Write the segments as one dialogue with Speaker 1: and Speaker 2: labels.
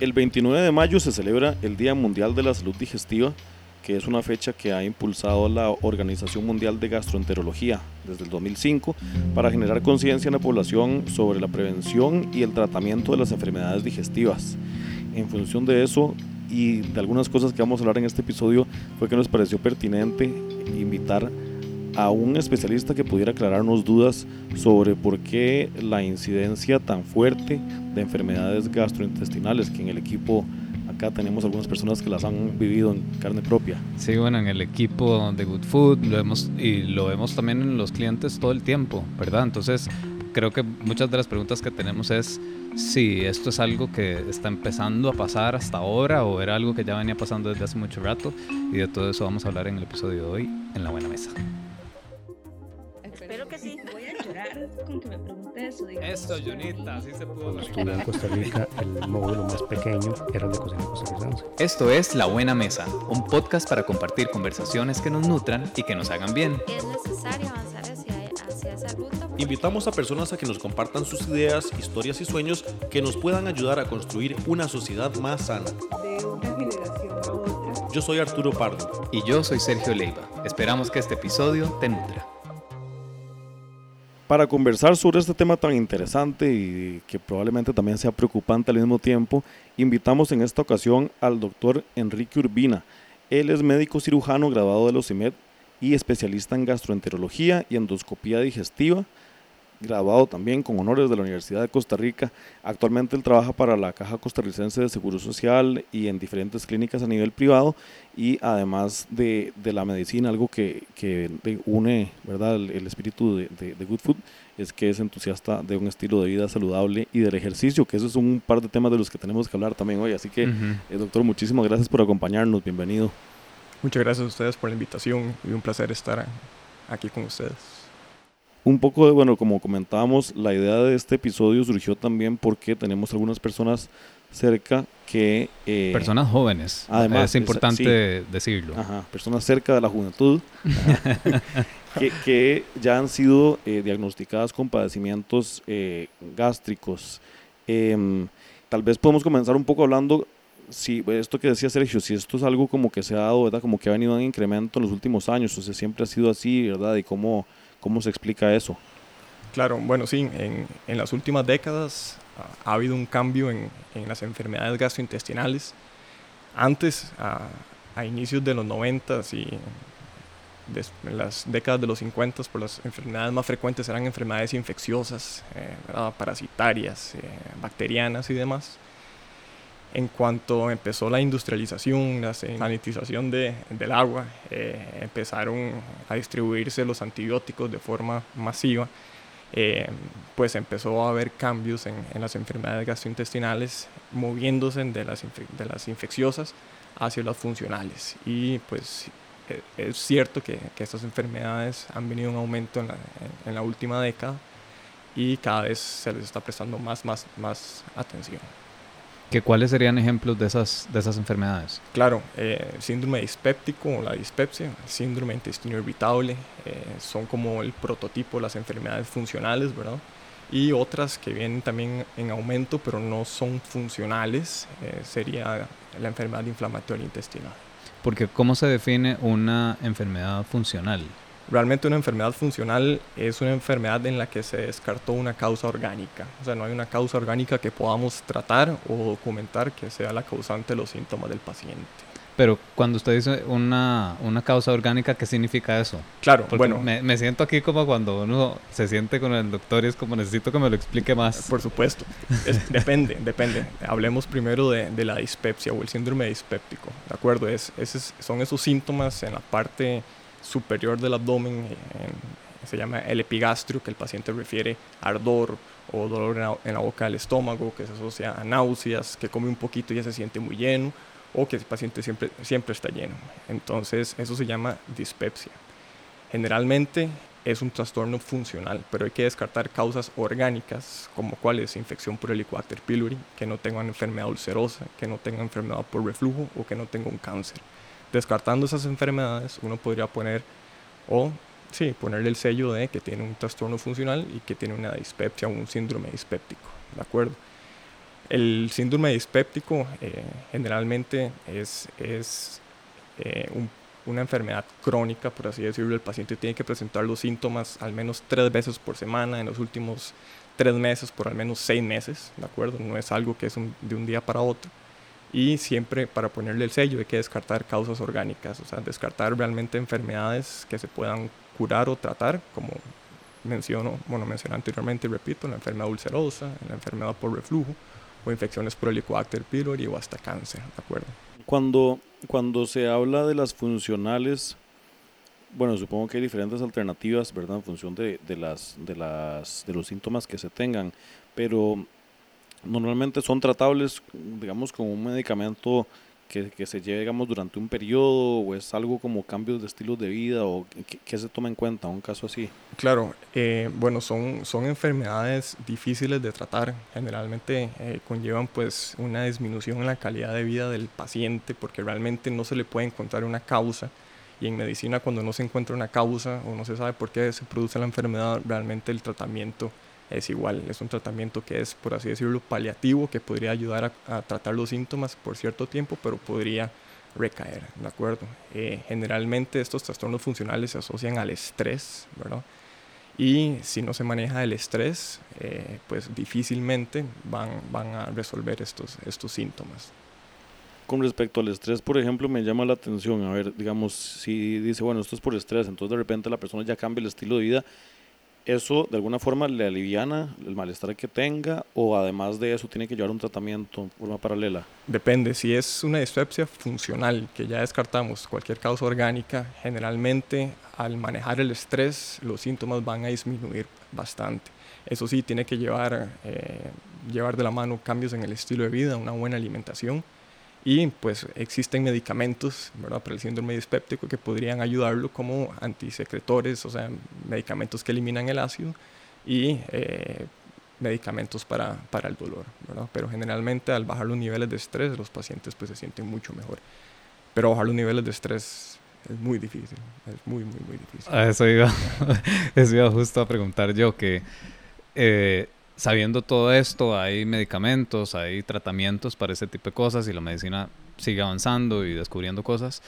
Speaker 1: El 29 de mayo se celebra el Día Mundial de la Salud Digestiva, que es una fecha que ha impulsado la Organización Mundial de Gastroenterología desde el 2005 para generar conciencia en la población sobre la prevención y el tratamiento de las enfermedades digestivas. En función de eso y de algunas cosas que vamos a hablar en este episodio, fue que nos pareció pertinente invitar a un especialista que pudiera aclararnos dudas sobre por qué la incidencia tan fuerte de enfermedades gastrointestinales que en el equipo acá tenemos algunas personas que las han vivido en carne propia.
Speaker 2: Sí, bueno, en el equipo de Good Food lo vemos y lo vemos también en los clientes todo el tiempo, ¿verdad? Entonces, creo que muchas de las preguntas que tenemos es si esto es algo que está empezando a pasar hasta ahora o era algo que ya venía pasando desde hace mucho rato y de todo eso vamos a hablar en el episodio de hoy en La Buena Mesa.
Speaker 3: Espero que sí. Voy a llorar con que me pregunte eso.
Speaker 2: Esto, Junita, así se pudo.
Speaker 4: Cuando estuve en Costa Rica, el módulo más pequeño era el de cocina costarricense.
Speaker 2: Esto es La Buena Mesa, un podcast para compartir conversaciones que nos nutran y que nos hagan bien.
Speaker 3: Es necesario avanzar hacia, hacia esa ruta. porque
Speaker 5: Invitamos a personas a que nos compartan sus ideas, historias y sueños que nos puedan ayudar a construir una sociedad más sana.
Speaker 6: de una generación a otra.
Speaker 5: Yo soy Arturo Pardo.
Speaker 2: Y yo soy Sergio Leiva. Esperamos que este episodio te nutra.
Speaker 1: Para conversar sobre este tema tan interesante y que probablemente también sea preocupante al mismo tiempo, invitamos en esta ocasión al doctor Enrique Urbina. Él es médico cirujano graduado de los CIMED y especialista en gastroenterología y endoscopía digestiva, graduado también con honores de la Universidad de Costa Rica. Actualmente él trabaja para la Caja Costarricense de Seguro Social y en diferentes clínicas a nivel privado y además de, de la medicina, algo que, que une ¿verdad? el, el espíritu de, de- de Good Food es que es entusiasta de un estilo de vida saludable y del ejercicio, que eso es un par de temas de los que tenemos que hablar también hoy. Así que, eh, doctor, muchísimas gracias por acompañarnos, bienvenido.
Speaker 7: Muchas gracias a ustedes por la invitación y un placer estar aquí con ustedes.
Speaker 1: Un poco de, bueno, como comentábamos, la idea de este episodio surgió también porque tenemos algunas personas cerca que... eh,
Speaker 2: Personas jóvenes.
Speaker 1: Además,
Speaker 2: es importante decirlo.
Speaker 1: Ajá, personas cerca de la juventud que, que ya han sido eh, diagnosticadas con padecimientos eh, gástricos. Em, tal vez podemos comenzar un poco hablando, si esto que decía Sergio, si esto es algo como que se ha dado, ¿verdad? Como que ha venido en incremento en los últimos años, o sea, siempre ha sido así, ¿verdad? Y cómo, cómo se explica eso.
Speaker 7: Claro, bueno, sí, en, en las últimas décadas ha habido un cambio en, en las enfermedades gastrointestinales. Antes, a, a inicios de los 90 y en las décadas de los 50, pues las enfermedades más frecuentes eran enfermedades infecciosas, eh, parasitarias, eh, bacterianas y demás. En cuanto empezó la industrialización, la sanitización de, del agua, eh, empezaron a distribuirse los antibióticos de forma masiva, eh, pues empezó a haber cambios en, las enfermedades gastrointestinales, moviéndose de las, de las infecciosas hacia las funcionales. Y pues eh, es cierto que, estas enfermedades han venido en aumento en la, en la última década y cada vez se les está prestando más, más, más atención.
Speaker 2: ¿Que ¿Cuáles serían ejemplos de esas, de esas enfermedades?
Speaker 7: Claro, eh, síndrome dispéptico o la dispepsia, síndrome de intestino irritable, eh, son como el prototipo de las enfermedades funcionales, ¿verdad? Y otras que vienen también en aumento, pero no son funcionales, eh, sería la enfermedad inflamatoria intestinal.
Speaker 2: Porque ¿cómo se define una enfermedad funcional?
Speaker 7: Realmente una enfermedad funcional es una enfermedad en la que se descartó una causa orgánica. O sea, no hay una causa orgánica que podamos tratar o documentar que sea la causante de los síntomas del paciente.
Speaker 2: Pero cuando usted dice una, una causa orgánica, ¿qué significa eso?
Speaker 7: Claro,
Speaker 2: Porque
Speaker 7: bueno,
Speaker 2: me, me siento aquí como cuando uno se siente con el doctor y es como necesito que me lo explique más.
Speaker 7: Por supuesto. Es- depende, depende. Hablemos primero de, de la dispepsia o el síndrome dispéptico. ¿De acuerdo? Es, es- son esos síntomas en la parte superior del abdomen. en- se llama el epigastrio, que el paciente refiere ardor o dolor en la, en la boca del estómago, que se asocia a náuseas, que come un poquito y ya se siente muy lleno, o que el paciente siempre, siempre está lleno. Entonces, eso se llama dispepsia. Generalmente es un trastorno funcional, pero hay que descartar causas orgánicas, como cuáles infección por Helicobacter pylori, que no tengan enfermedad ulcerosa, que no tengan enfermedad por reflujo o que no tenga un cáncer. Descartando esas enfermedades, uno podría poner, o sí, ponerle el sello de que tiene un trastorno funcional y que tiene una dispepsia o un síndrome dispéptico, ¿de acuerdo? El síndrome dispéptico eh, generalmente es, es eh, una enfermedad crónica, por así decirlo. El paciente tiene que presentar los síntomas al menos tres veces por semana en los últimos tres meses, por al menos seis meses, ¿de acuerdo? No es algo que es de un día para otro. Y siempre para ponerle el sello hay que descartar causas orgánicas, o sea, descartar realmente enfermedades que se puedan curar o tratar, como menciono, bueno, mencioné anteriormente y repito, la enfermedad ulcerosa, la enfermedad por reflujo, o infecciones por Helicobacter pylori o hasta cáncer, ¿de acuerdo?
Speaker 1: Cuando, cuando se habla de las funcionales, bueno, supongo que hay diferentes alternativas, ¿verdad? En función de, de, las, de, las, de los síntomas que se tengan, pero normalmente son tratables, digamos, con un medicamento que, se lleve, durante un periodo o es algo como cambios de estilos de vida o qué, se toma en cuenta un caso así?
Speaker 7: Claro, eh, bueno, son, son enfermedades difíciles de tratar. Generalmente eh, conllevan pues una disminución en la calidad de vida del paciente porque realmente no se le puede encontrar una causa. Y en medicina cuando no se encuentra una causa o no se sabe por qué se produce la enfermedad, realmente el tratamiento es igual, es un tratamiento que es, por así decirlo, paliativo, que podría ayudar a, tratar los síntomas por cierto tiempo, pero podría recaer, ¿de acuerdo? Eh, generalmente estos trastornos funcionales se asocian al estrés, ¿verdad? Y si no se maneja el estrés, eh, pues difícilmente van, van a resolver estos, estos síntomas.
Speaker 1: Con respecto al estrés, por ejemplo, me llama la atención, a ver, digamos, si dice, bueno, esto es por estrés, entonces de repente la persona ya cambia el estilo de vida eso de alguna forma le aliviana el malestar que tenga o además de eso tiene que llevar un tratamiento de forma paralela?
Speaker 7: Depende, si es una dispepsia funcional que ya descartamos cualquier causa orgánica, generalmente al manejar el estrés los síntomas van a disminuir bastante. Eso sí, tiene que llevar, eh, llevar de la mano cambios en el estilo de vida, una buena alimentación y pues existen medicamentos ¿verdad? para el síndrome dispéptico que podrían ayudarlo como antisecretores, o sea, medicamentos que eliminan el ácido y eh, medicamentos para, para, el dolor. ¿verdad? Pero generalmente al bajar los niveles de estrés los pacientes pues se sienten mucho mejor. Pero bajar los niveles de estrés es muy difícil, es muy, muy, muy difícil.
Speaker 2: A eso iba, eso iba justo a preguntar yo, que... Eh, sabiendo todo esto, hay medicamentos, hay tratamientos para ese tipo de cosas y la medicina sigue avanzando y descubriendo cosas.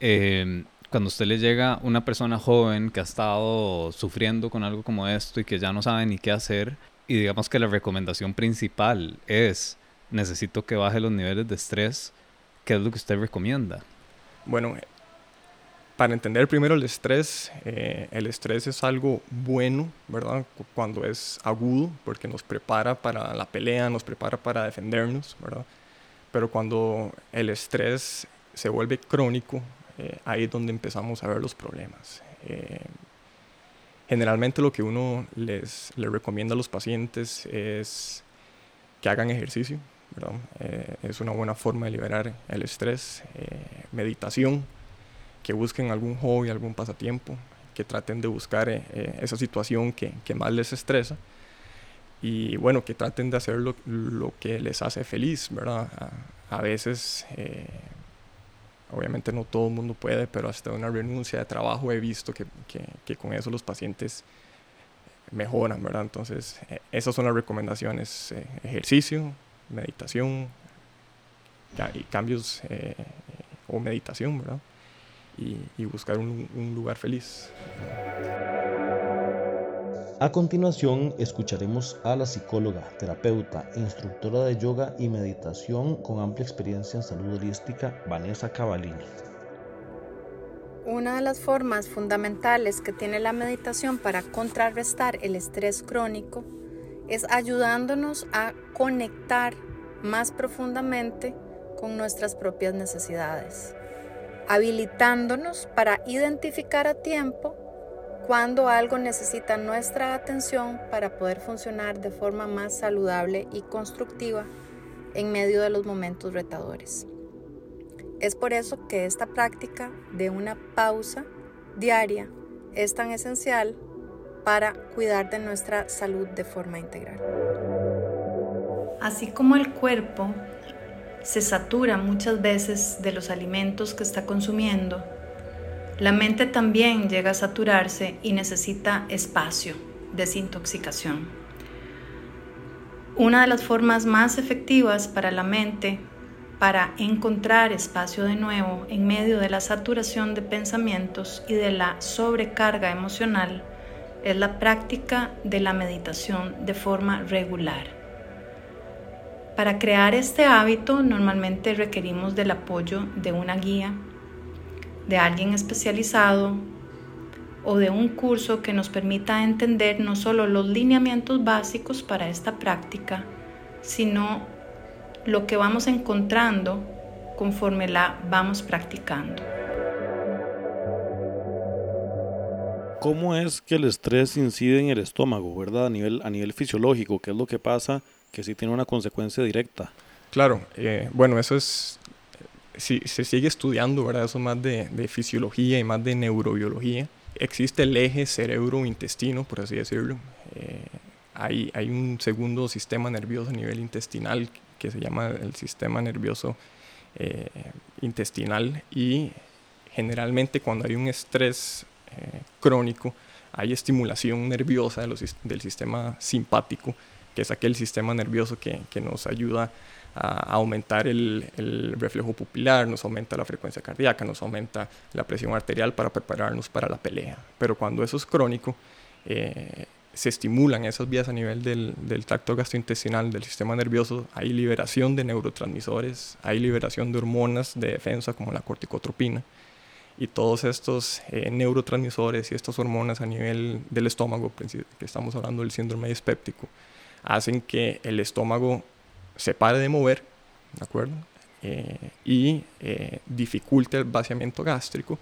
Speaker 2: Em, cuando usted le llega una persona joven que ha estado sufriendo con algo como esto y que ya no sabe ni qué hacer, y digamos que la recomendación principal es necesito que baje los niveles de estrés, ¿qué es lo que usted recomienda?
Speaker 7: Bueno, para entender primero el estrés, eh, el estrés es algo bueno, ¿verdad? Cuando es agudo, porque nos prepara para la pelea, nos prepara para defendernos, ¿verdad? Pero cuando el estrés se vuelve crónico, eh, ahí es donde empezamos a ver los problemas. Eh, generalmente lo que uno les, les, recomienda a los pacientes es que hagan ejercicio, ¿verdad? es una buena forma de liberar el estrés, meditación, que busquen algún hobby, algún pasatiempo, que traten de buscar eh, eh, esa situación que, que, más les estresa y bueno, que traten de hacer lo, lo que les hace feliz, ¿verdad? A, veces, eh, obviamente no todo el mundo puede, pero hasta una renuncia de trabajo he visto que, que, que con eso los pacientes mejoran, ¿verdad? Entonces, esas son las recomendaciones, ejercicio, meditación, y cambios o meditación, ¿verdad? Y, buscar un, un lugar feliz.
Speaker 1: A continuación escucharemos a la psicóloga, terapeuta e instructora de yoga y meditación con amplia experiencia en salud holística, Vanessa Cavallini.
Speaker 3: Una de las formas fundamentales que tiene la meditación para contrarrestar el estrés crónico es ayudándonos a conectar más profundamente con nuestras propias necesidades habilitándonos para identificar a tiempo cuando algo necesita nuestra atención para poder funcionar de forma más saludable y constructiva en medio de los momentos retadores. Es por eso que esta práctica de una pausa diaria es tan esencial para cuidar de nuestra salud de forma integral. Así como el cuerpo se satura muchas veces de los alimentos que está consumiendo, la mente también llega a saturarse y necesita espacio, desintoxicación. Una de las formas más efectivas para la mente para encontrar espacio de nuevo en medio de la saturación de pensamientos y de la sobrecarga emocional es la práctica de la meditación de forma regular. Para crear este hábito normalmente requerimos del apoyo de una guía, de alguien especializado o de un curso que nos permita entender no solo los lineamientos básicos para esta práctica, sino lo que vamos encontrando conforme la vamos practicando.
Speaker 1: ¿Cómo es que el estrés incide en el estómago, verdad? A nivel, a nivel fisiológico, ¿qué es lo que pasa que sí tiene una consecuencia directa?
Speaker 7: Claro, eh, bueno, eso es, si se sigue estudiando, ¿verdad? Eso más de, de fisiología y más de neurobiología. Existe el eje cerebro-intestino, por así decirlo. Eh, hay, hay, un segundo sistema nervioso a nivel intestinal que se llama el sistema nervioso eh, intestinal y generalmente cuando hay un estrés eh, crónico hay estimulación nerviosa de los, del sistema simpático, que es aquel sistema nervioso que, que nos ayuda a aumentar el, reflejo pupilar, nos aumenta la frecuencia cardíaca, nos aumenta la presión arterial para prepararnos para la pelea. Pero cuando eso es crónico, eh, se estimulan esas vías a nivel del, del, tracto gastrointestinal, del sistema nervioso, hay liberación de neurotransmisores, hay liberación de hormonas de defensa como la corticotropina. Y todos estos eh, neurotransmisores y estas hormonas a nivel del estómago, que estamos hablando del síndrome dispéptico, hacen que el estómago se pare de mover, ¿de acuerdo? Eh, y eh, dificulte el vaciamiento gástrico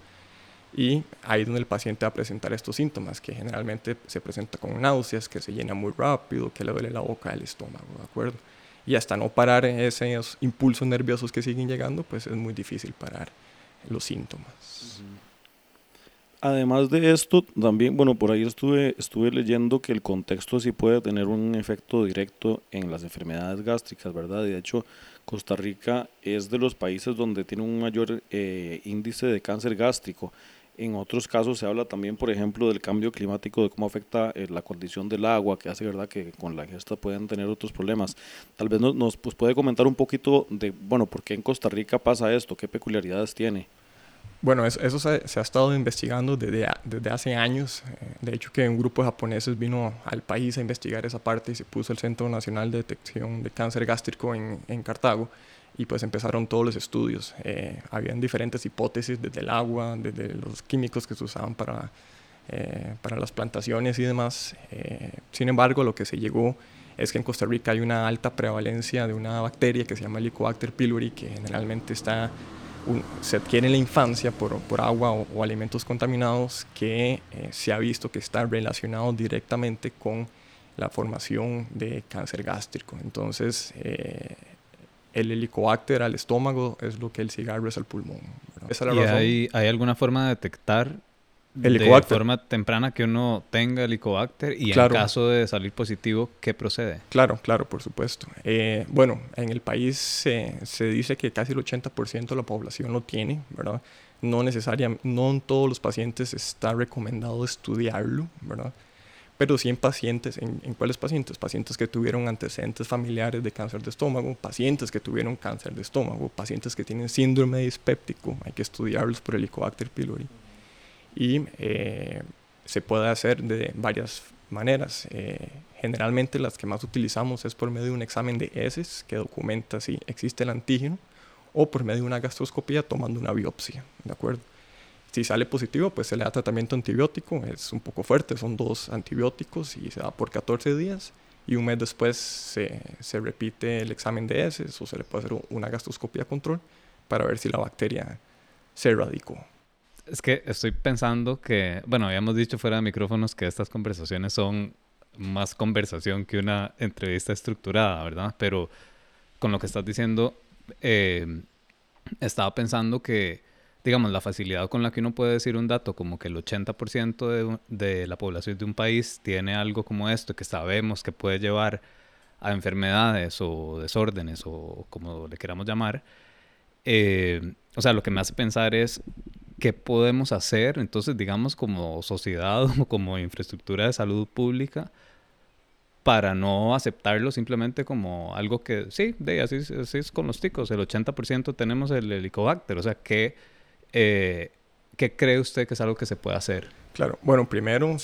Speaker 7: y ahí es donde el paciente va a presentar estos síntomas, que generalmente se presenta con náuseas, que se llena muy rápido, que le duele la boca, el estómago, ¿de acuerdo? Y hasta no parar esos impulsos nerviosos que siguen llegando, pues es muy difícil parar los síntomas.
Speaker 1: Además de esto, también, bueno, por ahí estuve, estuve leyendo que el contexto sí puede tener un efecto directo en las enfermedades gástricas, ¿verdad? De hecho, Costa Rica es de los países donde tiene un mayor eh, índice de cáncer gástrico. En otros casos se habla también, por ejemplo, del cambio climático, de cómo afecta eh, la condición del agua, que hace verdad que con la ingesta pueden tener otros problemas. Tal vez nos, nos pues, puede comentar un poquito de, bueno, por qué en Costa Rica pasa esto, qué peculiaridades tiene.
Speaker 7: Bueno, eso, se, ha estado investigando desde, desde hace años. De hecho, que un grupo de japoneses vino al país a investigar esa parte y se puso el Centro Nacional de Detección de Cáncer Gástrico en, en Cartago y pues empezaron todos los estudios. Eh, habían diferentes hipótesis desde el agua, desde los químicos que se usaban para, eh, para las plantaciones y demás. Eh, sin embargo, lo que se llegó es que en Costa Rica hay una alta prevalencia de una bacteria que se llama Helicobacter pylori, que generalmente está, un, se adquiere en la infancia por, por agua o, o, alimentos contaminados, que se ha visto que está relacionado directamente con la formación de cáncer gástrico. Entonces, el helicobacter al estómago es lo que el cigarro es al pulmón.
Speaker 2: Esa es la ¿Y razón. Hay, hay, alguna forma de detectar de forma temprana que uno tenga helicobacter y claro. en caso de salir positivo, ¿qué procede?
Speaker 7: Claro, claro, por supuesto. Eh, bueno, en el país se, se dice que casi el 80% de la población lo tiene, ¿verdad? No necesariamente, no en todos los pacientes está recomendado estudiarlo, ¿verdad? pero sí en pacientes, ¿en, ¿en, cuáles pacientes? Pacientes que tuvieron antecedentes familiares de cáncer de estómago, pacientes que tuvieron cáncer de estómago, pacientes que tienen síndrome dispéptico, hay que estudiarlos por Helicobacter pylori. Y eh, se puede hacer de varias maneras. Eh, generalmente las que más utilizamos es por medio de un examen de heces que documenta si existe el antígeno o por medio de una gastroscopía tomando una biopsia, ¿de acuerdo? Si sale positivo, pues se le da tratamiento antibiótico, es un poco fuerte, son dos antibióticos y se da por 14 días y un mes después se, se repite el examen de heces o se le puede hacer una gastroscopia control para ver si la bacteria se erradicó.
Speaker 2: Es que estoy pensando que, bueno, habíamos dicho fuera de micrófonos que estas conversaciones son más conversación que una entrevista estructurada, ¿verdad? Pero con lo que estás diciendo, eh, estaba pensando que digamos, la facilidad con la que uno puede decir un dato como que el 80% de, de, la población de un país tiene algo como esto, que sabemos que puede llevar a enfermedades o desórdenes o como le queramos llamar, eh, o sea, lo que me hace pensar es qué podemos hacer, entonces, digamos, como sociedad o como infraestructura de salud pública, para no aceptarlo simplemente como algo que, sí, de, así, así es con los ticos, el 80% tenemos el helicobacter, o sea, ¿qué, eh, ¿qué cree usted que es algo que se puede hacer?
Speaker 7: Claro, bueno, primero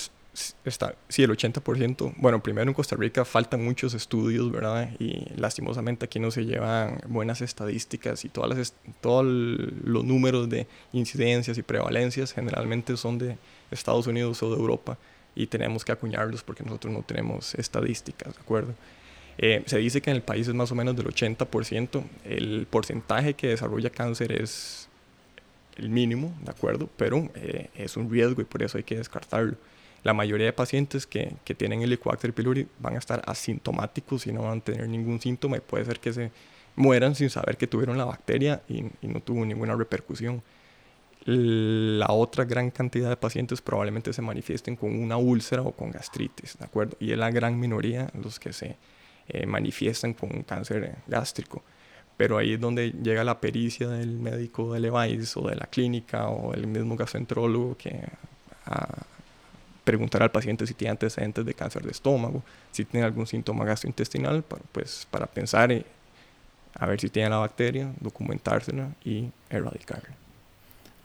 Speaker 7: está, sí, el 80%, bueno, primero en Costa Rica faltan muchos estudios, ¿verdad? Y lastimosamente aquí no se llevan buenas estadísticas y todas las, todos los números de incidencias y prevalencias generalmente son de Estados Unidos o de Europa y tenemos que acuñarlos porque nosotros no tenemos estadísticas, ¿de acuerdo? Eh, se dice que en el país es más o menos del 80%, el porcentaje que desarrolla cáncer es el mínimo, ¿de acuerdo? Pero eh, es un riesgo y por eso hay que descartarlo. La mayoría de pacientes que, que tienen Helicobacter pylori van a estar asintomáticos y no van a tener ningún síntoma y puede ser que se mueran sin saber que tuvieron la bacteria y, y no tuvo ninguna repercusión la otra gran cantidad de pacientes probablemente se manifiesten con una úlcera o con gastritis, ¿de acuerdo? Y es la gran minoría los que se eh, manifiestan con un cáncer gástrico. Pero ahí es donde llega la pericia del médico del EVAIS o de la clínica o el mismo gastroenterólogo que a preguntar al paciente si tiene antecedentes de cáncer de estómago, si tiene algún síntoma gastrointestinal, para, pues para pensar eh, a ver si tiene la bacteria, documentársela y erradicarla.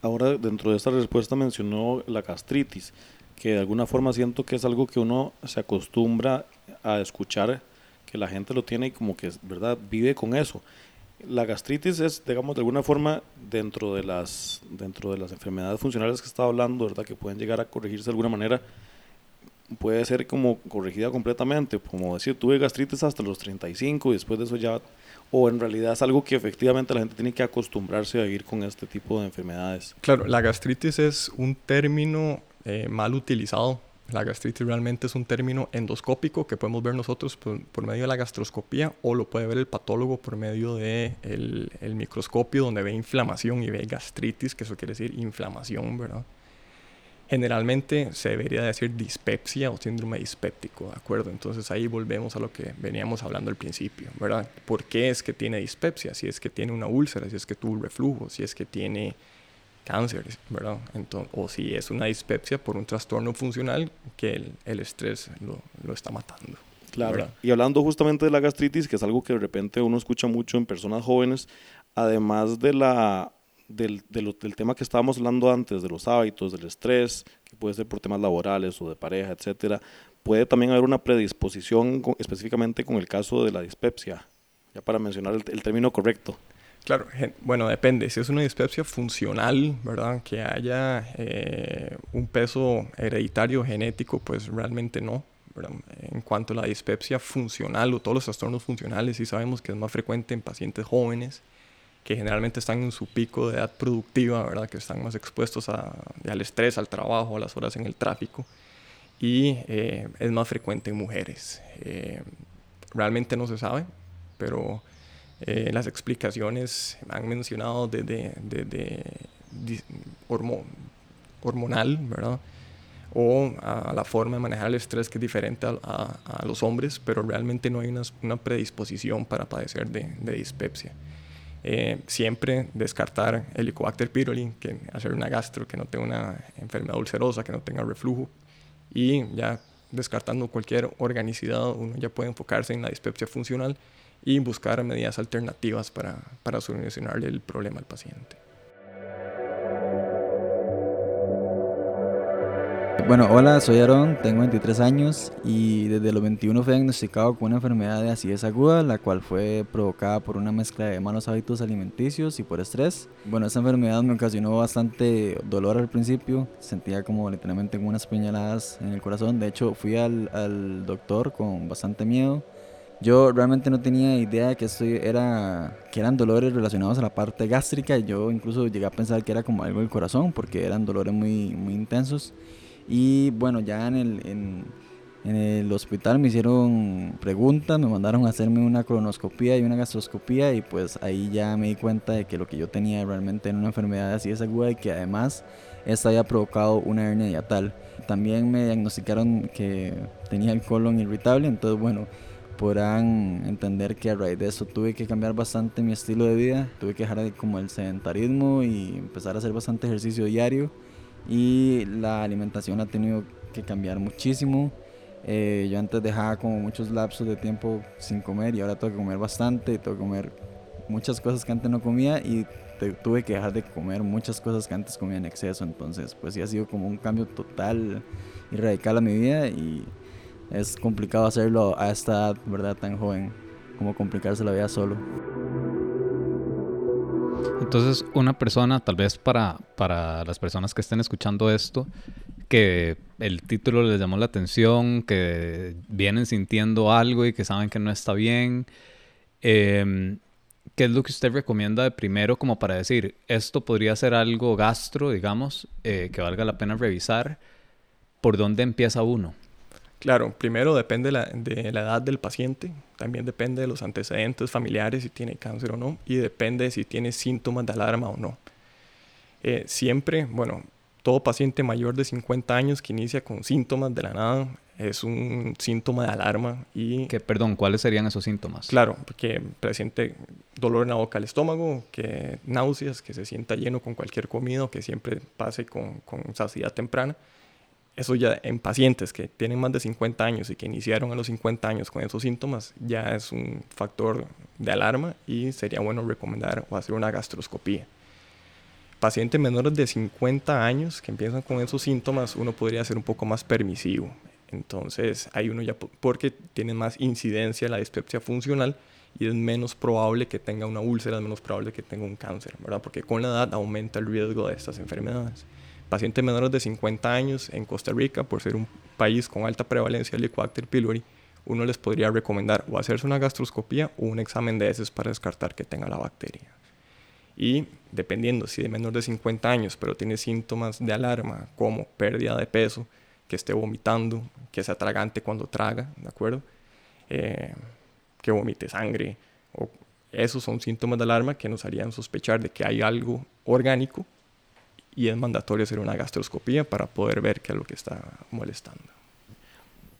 Speaker 1: Ahora, dentro de esta respuesta mencionó la gastritis, que de alguna forma siento que es algo que uno se acostumbra a escuchar, que la gente lo tiene y como que, ¿verdad?, vive con eso. La gastritis es, digamos, de alguna forma dentro de las, dentro de las enfermedades funcionales que estaba hablando, ¿verdad?, que pueden llegar a corregirse de alguna manera, puede ser como corregida completamente, como decir, tuve gastritis hasta los 35 y después de eso ya o en realidad es algo que efectivamente la gente tiene que acostumbrarse a vivir con este tipo de enfermedades?
Speaker 7: Claro, la gastritis es un término eh, mal utilizado. La gastritis realmente es un término endoscópico que podemos ver nosotros por, medio de la gastroscopía o lo puede ver el patólogo por medio del de el microscopio donde ve inflamación y ve gastritis, que eso quiere decir inflamación, ¿verdad? Generalmente se debería decir dispepsia o síndrome dispéptico, ¿de acuerdo? Entonces ahí volvemos a lo que veníamos hablando al principio, ¿verdad? ¿Por qué es que tiene dispepsia? Si es que tiene una úlcera, si es que tuvo reflujo, si es que tiene cáncer, ¿verdad? Entonces, o si es una dispepsia por un trastorno funcional que el, el estrés lo, lo, está matando.
Speaker 1: Claro. Y hablando justamente de la gastritis, que es algo que de repente uno escucha mucho en personas jóvenes, además de la del, del, tema que estábamos hablando antes, de los hábitos, del estrés, que puede ser por temas laborales o de pareja, etcétera, puede también haber una predisposición específicamente con el caso de la dispepsia, ya para mencionar el, término correcto.
Speaker 7: Claro, bueno, depende. Si es una dispepsia funcional, ¿verdad? Que haya eh, un peso hereditario genético, pues realmente no. En cuanto a la dispepsia funcional o todos los trastornos funcionales, sí sabemos que es más frecuente en pacientes jóvenes que generalmente están en su pico de edad productiva, ¿verdad? que están más expuestos a, al estrés, al trabajo, a las horas en el tráfico, y eh, es más frecuente en mujeres. Eh, realmente no se sabe, pero eh, las explicaciones han mencionado desde de, de, de, hormonal, ¿verdad? o a la forma de manejar el estrés que es diferente a, a, a los hombres, pero realmente no hay una, una predisposición para padecer de, de dispepsia. Eh, siempre descartar el Helicobacter pylori, que hacer una gastro que no tenga una enfermedad ulcerosa, que no tenga reflujo. Y ya descartando cualquier organicidad, uno ya puede enfocarse en la dispepsia funcional y buscar medidas alternativas para, para solucionar el problema al paciente.
Speaker 8: Bueno, hola, soy Aaron, tengo 23 años y desde los 21 fui diagnosticado con una enfermedad de acidez aguda, la cual fue provocada por una mezcla de malos hábitos alimenticios y por estrés. Bueno, esta enfermedad me ocasionó bastante dolor al principio, sentía como literalmente unas puñaladas en el corazón. De hecho, fui al, al doctor con bastante miedo. Yo realmente no tenía idea de que esto era que eran dolores relacionados a la parte gástrica. Yo incluso llegué a pensar que era como algo del corazón porque eran dolores muy, muy intensos. Y bueno, ya en el, en, el hospital me hicieron preguntas, me mandaron a hacerme una colonoscopía y una gastroscopía y pues ahí ya me di cuenta de que lo que yo tenía realmente era una enfermedad así de aguda y que además esta había provocado una hernia diatal. También me diagnosticaron que tenía el colon irritable, entonces bueno, podrán entender que a raíz de eso tuve que cambiar bastante mi estilo de vida, tuve que dejar como el sedentarismo y empezar a hacer bastante ejercicio diario y la alimentación ha tenido que cambiar muchísimo. Eh, yo antes dejaba como muchos lapsos de tiempo sin comer y ahora tengo que comer bastante, tengo que comer muchas cosas que antes no comía y tuve que dejar de comer muchas cosas que antes comía en exceso. Entonces, pues sí ha sido como un cambio total y radical a mi vida y es complicado hacerlo a esta edad, ¿verdad? Tan joven, como complicarse la vida solo.
Speaker 2: Entonces, una persona, tal vez para, para las personas que estén escuchando esto, que el título les llamó la atención, que vienen sintiendo algo y que saben que no está bien, eh, ¿qué es lo que usted recomienda de primero como para decir, esto podría ser algo gastro, digamos, eh, que valga la pena revisar? ¿Por dónde empieza uno?
Speaker 7: Claro, primero depende de la edad del paciente, también depende de los antecedentes familiares, si tiene cáncer o no, y depende de si tiene síntomas de alarma o no. Eh, siempre, bueno, todo paciente mayor de 50 años que inicia con síntomas de la nada es un síntoma de alarma y...
Speaker 2: Que, perdón, ¿cuáles serían esos síntomas?
Speaker 7: Claro, que presente dolor en la boca del estómago, que náuseas, que se sienta lleno con cualquier comida, que siempre pase con, con saciedad temprana. Eso ya en pacientes que tienen más de 50 años y que iniciaron a los 50 años con esos síntomas, ya es un factor de alarma y sería bueno recomendar o hacer una gastroscopía. Pacientes menores de 50 años que empiezan con esos síntomas, uno podría ser un poco más permisivo. Entonces, hay uno ya porque tiene más incidencia la dispepsia funcional y es menos probable que tenga una úlcera, es menos probable que tenga un cáncer, ¿verdad? Porque con la edad aumenta el riesgo de estas enfermedades. Pacientes menores de 50 años en Costa Rica, por ser un país con alta prevalencia de Helicobacter pylori, uno les podría recomendar o hacerse una gastroscopía o un examen de heces para descartar que tenga la bacteria. Y dependiendo si de menor de 50 años, pero tiene síntomas de alarma como pérdida de peso, que esté vomitando, que sea tragante cuando traga, ¿de acuerdo? Eh, que vomite sangre. O, esos son síntomas de alarma que nos harían sospechar de que hay algo orgánico y es mandatorio hacer una gastroscopía para poder ver qué es lo que está molestando.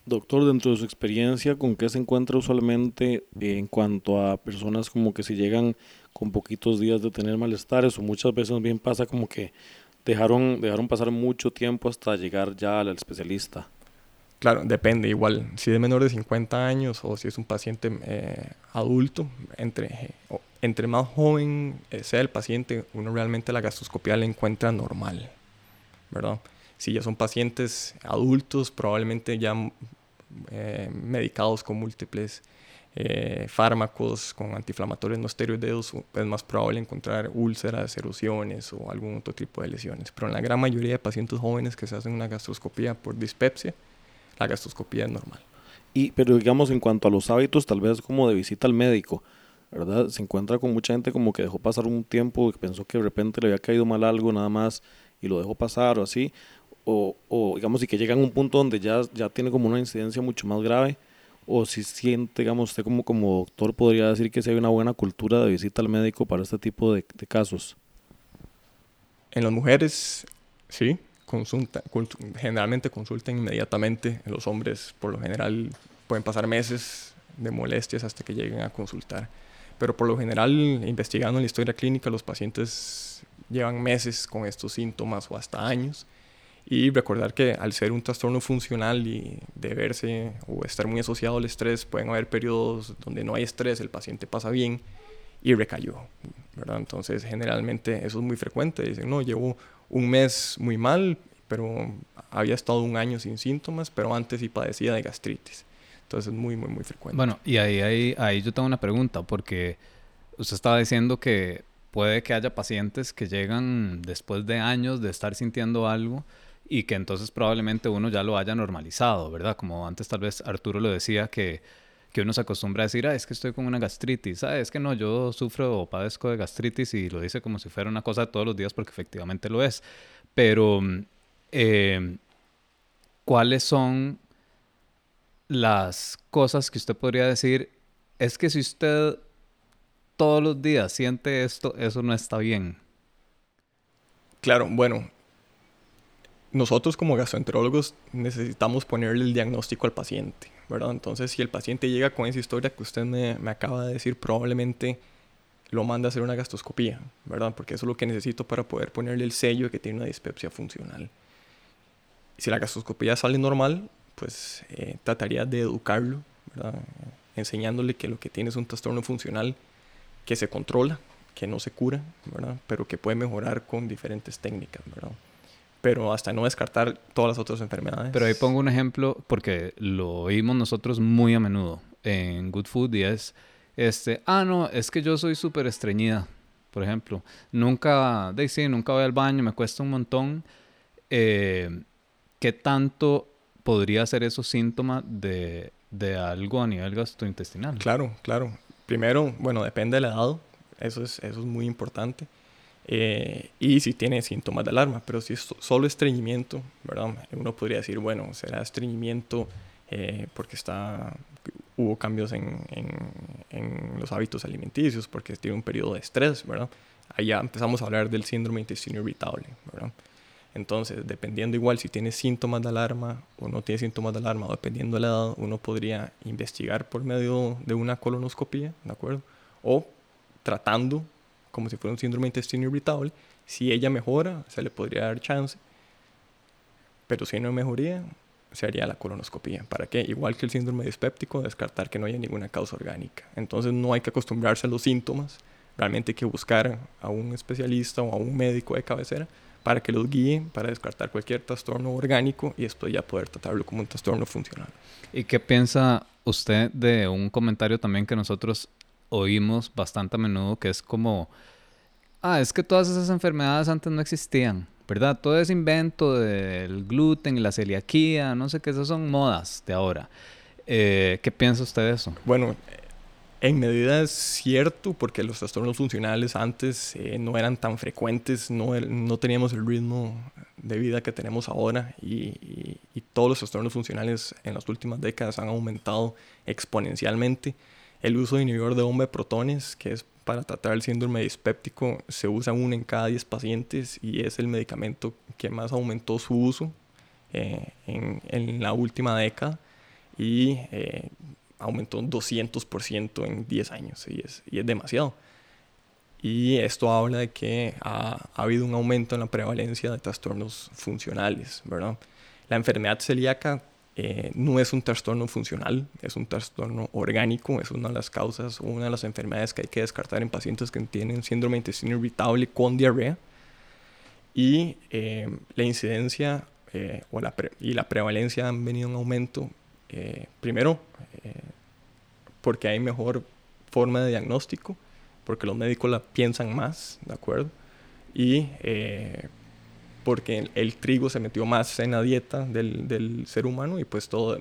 Speaker 1: Doctor, dentro de su experiencia, ¿con qué se encuentra usualmente en cuanto a personas como que si llegan con poquitos días de tener malestares o muchas veces bien pasa como que dejaron, dejaron pasar mucho tiempo hasta llegar ya al especialista.
Speaker 7: Claro, depende igual. Si es menor de 50 años o si es un paciente eh, adulto, entre, entre más joven eh, sea el paciente, uno realmente la gastroscopía la encuentra normal, ¿verdad? Si ya son pacientes adultos, probablemente ya eh, medicados con múltiples eh, fármacos con antiinflamatorios no esteroideos, es más probable encontrar úlceras, erosiones o algún otro tipo de lesiones. Pero en la gran mayoría de pacientes jóvenes que se hacen una gastroscopía por dispepsia, la gastroscopía es normal.
Speaker 1: Y, pero digamos, en cuanto a los hábitos, tal vez como de visita al médico, ¿verdad? Se encuentra con mucha gente como que dejó pasar un tiempo, que pensó que de repente le había caído mal algo nada más y lo dejó pasar o así, o, digamos, y que llega a un punto donde ya, ya tiene como una incidencia mucho más grave o si siente, digamos, usted como, como doctor podría decir que si hay una buena cultura de visita al médico para este tipo de, casos?
Speaker 7: En las mujeres, sí, consulta, generalmente consultan inmediatamente. En los hombres, por lo general, pueden pasar meses de molestias hasta que lleguen a consultar. Pero por lo general, investigando la historia clínica, los pacientes llevan meses con estos síntomas o hasta años y recordar que al ser un trastorno funcional y de verse o estar muy asociado al estrés, pueden haber periodos donde no hay estrés, el paciente pasa bien y recayó, ¿verdad? Entonces, generalmente eso es muy frecuente. Dicen, no, llevo un mes muy mal, pero había estado un año sin síntomas, pero antes sí padecía de gastritis. Entonces, es muy, muy, muy frecuente.
Speaker 2: Bueno, y ahí, ahí, ahí yo tengo una pregunta, porque usted estaba diciendo que puede que haya pacientes que llegan después de años de estar sintiendo algo y que entonces probablemente uno ya lo haya normalizado, ¿verdad? Como antes tal vez Arturo lo decía que, que uno se acostumbra a decir, ah, es que estoy con una gastritis, ah, es que no, yo sufro o padezco de gastritis y lo dice como si fuera una cosa de todos los días porque efectivamente lo es. Pero, eh, ¿cuáles son las cosas que usted podría decir? Es que si usted todos los días siente esto, eso no está bien.
Speaker 7: Claro, bueno, nosotros como gastroenterólogos necesitamos ponerle el diagnóstico al paciente, ¿verdad? Entonces, si el paciente llega con esa historia que usted me, acaba de decir, probablemente lo manda a hacer una gastroscopía, ¿verdad? Porque eso es lo que necesito para poder ponerle el sello de que tiene una dispepsia funcional. Si la gastroscopía sale normal, pues eh, trataría de educarlo, enseñándole que lo que tiene es un trastorno funcional que se controla, que no se cura, ¿verdad? pero que puede mejorar con diferentes técnicas. ¿verdad? Pero hasta no descartar todas las otras enfermedades.
Speaker 2: Pero ahí pongo un ejemplo porque lo oímos nosotros muy a menudo en Good Food y es, este, ah, no, es que yo soy súper estreñida, por ejemplo. Nunca, de sí, nunca voy al baño, me cuesta un montón. Eh, ¿Qué tanto podría ser esos síntomas de, de algo a nivel gastrointestinal?
Speaker 7: Claro, claro. Primero, bueno, depende de la edad. Eso es, eso es muy importante. Eh, y si tiene síntomas de alarma, pero si es solo estreñimiento, ¿verdad? Uno podría decir, bueno, será estreñimiento eh, porque está, hubo cambios en, en, en, los hábitos alimenticios, porque tiene un periodo de estrés, ¿verdad? Ya empezamos a hablar del síndrome intestino irritable, ¿verdad? Entonces, dependiendo igual si tiene síntomas de alarma o no tiene síntomas de alarma, o dependiendo de la edad, uno podría investigar por medio de una colonoscopia, ¿de acuerdo? O tratando como si fuera un síndrome intestino irritable. Si ella mejora, se le podría dar chance. Pero si no mejoría, se haría la colonoscopia. ¿Para qué? Igual que el síndrome dispéptico, descartar que no haya ninguna causa orgánica. Entonces no hay que acostumbrarse a los síntomas. Realmente hay que buscar a un especialista o a un médico de cabecera para que los guíe, para descartar cualquier trastorno orgánico y después ya poder tratarlo como un trastorno funcional.
Speaker 2: ¿Y qué piensa usted de un comentario también que nosotros oímos bastante a menudo, que es como, ah, es que todas esas enfermedades antes no existían, ¿verdad? Todo ese invento del gluten y la celiaquía, no sé qué, esas son modas de ahora. Eh, ¿Qué piensa usted de eso?
Speaker 7: Bueno, en medida es cierto, porque los trastornos funcionales antes eh, no eran tan frecuentes, no, no, teníamos el ritmo de vida que tenemos ahora y, y, y, todos los trastornos funcionales en las últimas décadas han aumentado exponencialmente. El uso de inhibidor de bomba de protones, que es para tratar el síndrome dispéptico, se usa uno en cada 10 pacientes y es el medicamento que más aumentó su uso eh, en, en, la última década. Y eh, aumentó un 200% en 10 años y es, y es demasiado. Y esto habla de que ha, ha, habido un aumento en la prevalencia de trastornos funcionales, ¿verdad? La enfermedad celíaca eh, no es un trastorno funcional, es un trastorno orgánico, es una de las causas, una de las enfermedades que hay que descartar en pacientes que tienen síndrome de intestino irritable con diarrea. Y eh, la incidencia eh, o la y la prevalencia han venido en aumento eh, primero, porque hay mejor forma de diagnóstico, porque los médicos la piensan más, ¿de acuerdo? Y eh, porque el, el, trigo se metió más en la dieta del, del ser humano y pues todo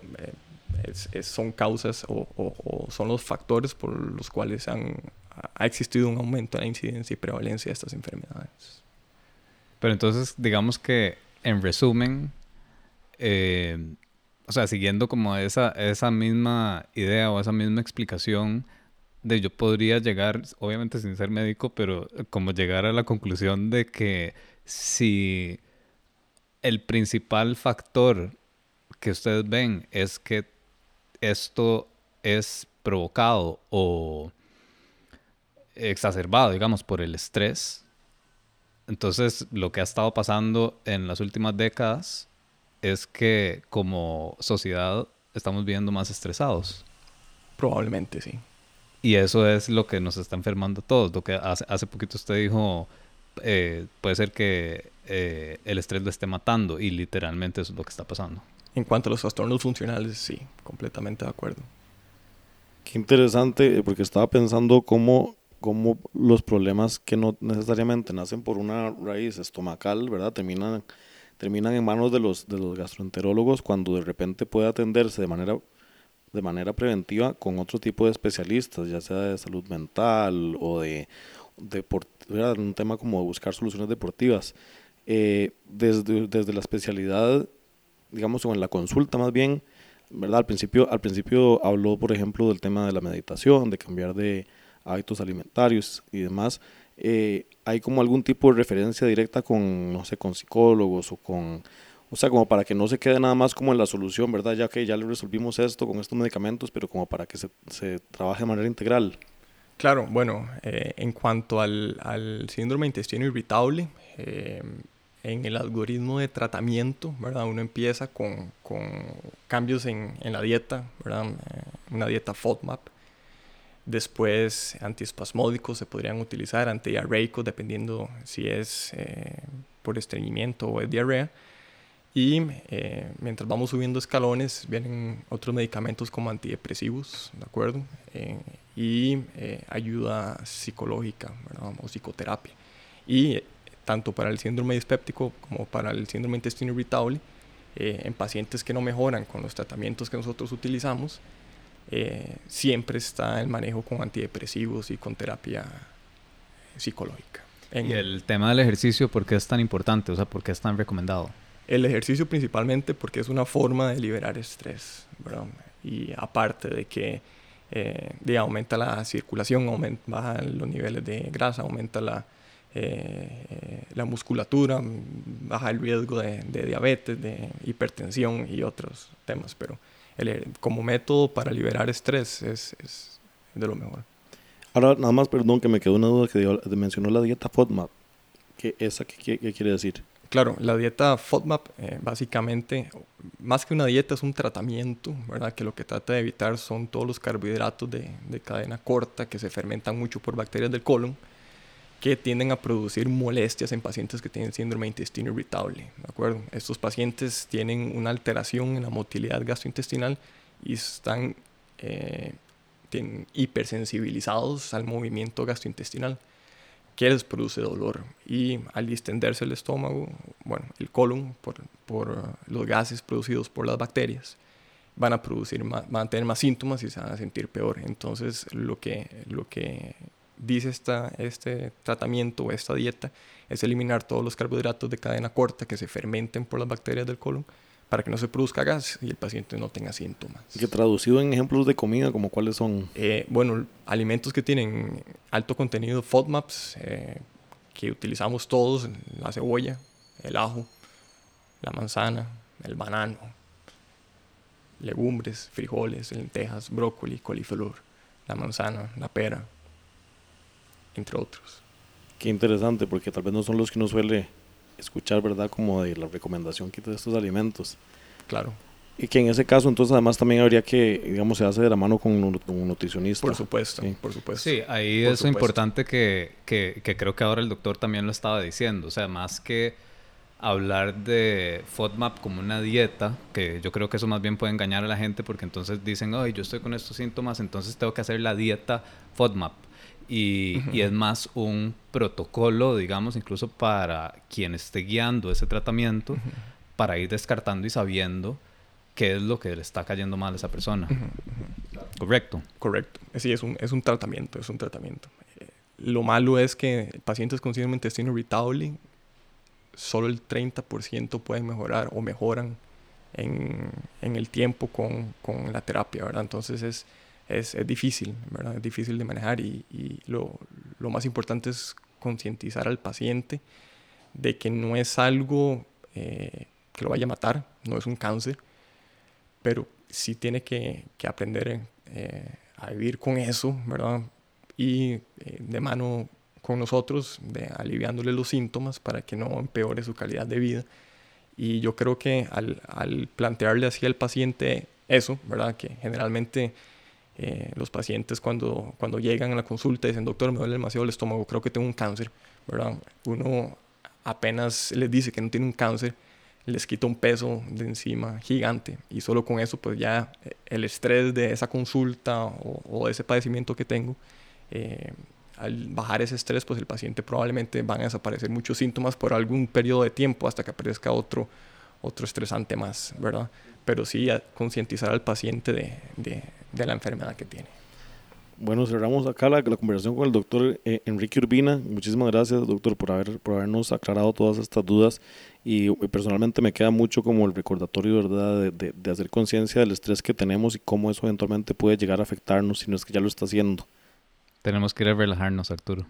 Speaker 7: es, es, son causas o, o, o, son los factores por los cuales han, ha existido un aumento en la incidencia y prevalencia de estas enfermedades.
Speaker 2: Pero entonces, digamos que en resumen, eh, o sea, siguiendo como esa, esa misma idea o esa misma explicación, de yo podría llegar, obviamente sin ser médico, pero como llegar a la conclusión de que si el principal factor que ustedes ven es que esto es provocado o exacerbado, digamos, por el estrés, entonces lo que ha estado pasando en las últimas décadas es que como sociedad estamos viviendo más estresados.
Speaker 7: Probablemente, sí.
Speaker 2: Y eso es lo que nos está enfermando a todos. Lo que hace, hace poquito usted dijo, eh, puede ser que eh, el estrés lo esté matando y literalmente eso es lo que está pasando.
Speaker 7: En cuanto a los trastornos funcionales, sí, completamente de acuerdo.
Speaker 1: Qué interesante, porque estaba pensando cómo, cómo los problemas que no necesariamente nacen por una raíz estomacal, ¿verdad? Terminan terminan en manos de los, de los gastroenterólogos cuando de repente puede atenderse de manera, de manera preventiva con otro tipo de especialistas, ya sea de salud mental o de, un tema como buscar soluciones deportivas. Eh, desde, desde la especialidad, digamos, o en la consulta más bien, ¿verdad? Al principio, al principio habló, por ejemplo, del tema de la meditación, de cambiar de hábitos alimentarios y demás eh, hay como algún tipo de referencia directa con, no sé, con psicólogos o con, o sea, como para que no se quede nada más como en la solución, ¿verdad? Ya que ya le resolvimos esto con estos medicamentos, pero como para que se, se trabaje de manera integral.
Speaker 7: Claro, bueno, eh, en cuanto al, al, síndrome intestino irritable, eh, en el algoritmo de tratamiento, ¿verdad? Uno empieza con, con cambios en, en, la dieta, ¿verdad? Eh, una dieta FODMAP. Después antiespasmódicos se podrían utilizar, antidiarreicos, dependiendo si es eh, por estreñimiento o es diarrea. Y eh, mientras vamos subiendo escalones, vienen otros medicamentos como antidepresivos, ¿de acuerdo? y ayuda psicológica, ¿verdad? O psicoterapia. Y tanto para el síndrome dispéptico como para el síndrome intestino irritable, eh, en pacientes que no mejoran con los tratamientos que nosotros utilizamos, eh, siempre está el manejo con antidepresivos y con terapia psicológica.
Speaker 2: ¿Y el tema del ejercicio por qué es tan importante? O sea, ¿por qué es tan recomendado?
Speaker 7: El ejercicio principalmente porque es una forma de liberar estrés, Y aparte de que eh, aumenta la circulación, aumenta, baja los niveles de grasa, aumenta la, eh, la musculatura, baja el riesgo de, diabetes, de hipertensión y otros temas, pero como método para liberar estrés es, es, de lo mejor.
Speaker 1: Ahora, nada más, perdón, que me quedó una duda que mencionó la dieta FODMAP. ¿Qué, esa, qué, qué quiere decir?
Speaker 7: Claro, la dieta FODMAP eh, básicamente, más que una dieta, es un tratamiento, ¿verdad? Que lo que trata de evitar son todos los carbohidratos de, de cadena corta que se fermentan mucho por bacterias del colon que tienden a producir molestias en pacientes que tienen síndrome de intestino irritable. ¿de acuerdo? Estos pacientes tienen una alteración en la motilidad gastrointestinal y están eh, hipersensibilizados al movimiento gastrointestinal que les produce dolor y al distenderse el estómago, bueno, el colon por, por los gases producidos por las bacterias, van a producir van a tener más síntomas y se van a sentir peor. Entonces, lo que, lo que dice esta, este tratamiento o esta dieta es eliminar todos los carbohidratos de cadena corta que se fermenten por las bacterias del colon para que no se produzca gas y el paciente no tenga síntomas.
Speaker 1: ¿Y que traducido en ejemplos de comida, como cuáles son?
Speaker 7: Eh, bueno, alimentos que tienen alto contenido FODMAPs, eh, que utilizamos todos, la cebolla, el ajo, la manzana, el banano, legumbres, frijoles, lentejas, brócoli, coliflor, la manzana, la pera, entre otros.
Speaker 1: Qué interesante, porque tal vez no son los que uno suele escuchar, ¿verdad? Como de la recomendación que de estos alimentos.
Speaker 7: Claro.
Speaker 1: Y que en ese caso, entonces, además también habría que, digamos, se hace de la mano con un, nutricionista.
Speaker 7: Por supuesto, sí. por supuesto.
Speaker 2: Sí, ahí es importante que, que, que, creo que ahora el doctor también lo estaba diciendo. O sea, más que hablar de FODMAP como una dieta, que yo creo que eso más bien puede engañar a la gente porque entonces dicen, ay, yo estoy con estos síntomas, entonces tengo que hacer la dieta FODMAP y, es más un protocolo, digamos, incluso para quien esté guiando ese tratamiento, para ir descartando y sabiendo qué es lo que le está cayendo mal a esa persona. Correcto.
Speaker 7: Correcto. Sí, es un, es un tratamiento, es un tratamiento. Eh, lo malo es que pacientes con síndrome intestino irritable, solo el 30% pueden mejorar o mejoran en, en el tiempo con, con la terapia, ¿verdad? Entonces es es, es difícil, ¿verdad? Es difícil de manejar y, y lo, lo, más importante es concientizar al paciente de que no es algo eh, que lo vaya a matar, no es un cáncer, pero sí tiene que, que aprender eh, a vivir con eso, ¿verdad? Y eh, de mano con nosotros, de, aliviándole los síntomas para que no empeore su calidad de vida. Y yo creo que al, al plantearle así al paciente eso, ¿verdad? Que generalmente eh, los pacientes cuando, cuando llegan a la consulta dicen, doctor, me duele demasiado el estómago, creo que tengo un cáncer, ¿verdad? Uno apenas les dice que no tiene un cáncer, les quita un peso de encima gigante y solo con eso pues ya eh, el estrés de esa consulta o, de ese padecimiento que tengo, eh, al bajar ese estrés pues el paciente probablemente van a desaparecer muchos síntomas por algún periodo de tiempo hasta que aparezca otro, otro estresante más, ¿verdad? Pero sí concientizar al paciente de, de, de la enfermedad que tiene.
Speaker 1: Bueno, cerramos acá la, la conversación con el doctor eh, Enrique Urbina. Muchísimas gracias, doctor, por, haber, por habernos aclarado todas estas dudas. Y, personalmente me queda mucho como el recordatorio, ¿verdad?, de, de, hacer conciencia del estrés que tenemos y cómo eso eventualmente puede llegar a afectarnos si no es que ya lo está haciendo.
Speaker 2: Tenemos que ir a relajarnos, Arturo.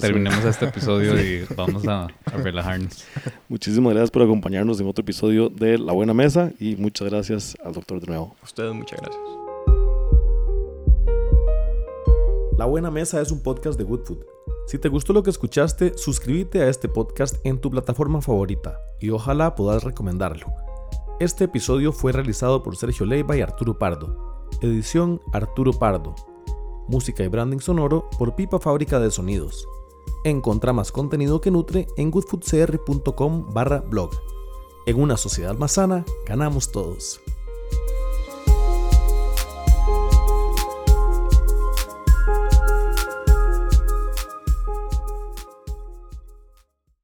Speaker 2: Terminemos este episodio y vamos a, a, relajarnos.
Speaker 1: Muchísimas gracias por acompañarnos en otro episodio de La Buena Mesa y muchas gracias al doctor de nuevo.
Speaker 7: A ustedes muchas gracias.
Speaker 5: La Buena Mesa es un podcast de Good Food. Si te gustó lo que escuchaste, suscríbete a este podcast en tu plataforma favorita y ojalá puedas recomendarlo. Este episodio fue realizado por Sergio Leiva y Arturo Pardo. Edición Arturo Pardo. Música y branding sonoro por Pipa Fábrica de Sonidos. Encontra más contenido que nutre en goodfoodcr.com barra blog. En una sociedad más sana, ganamos todos.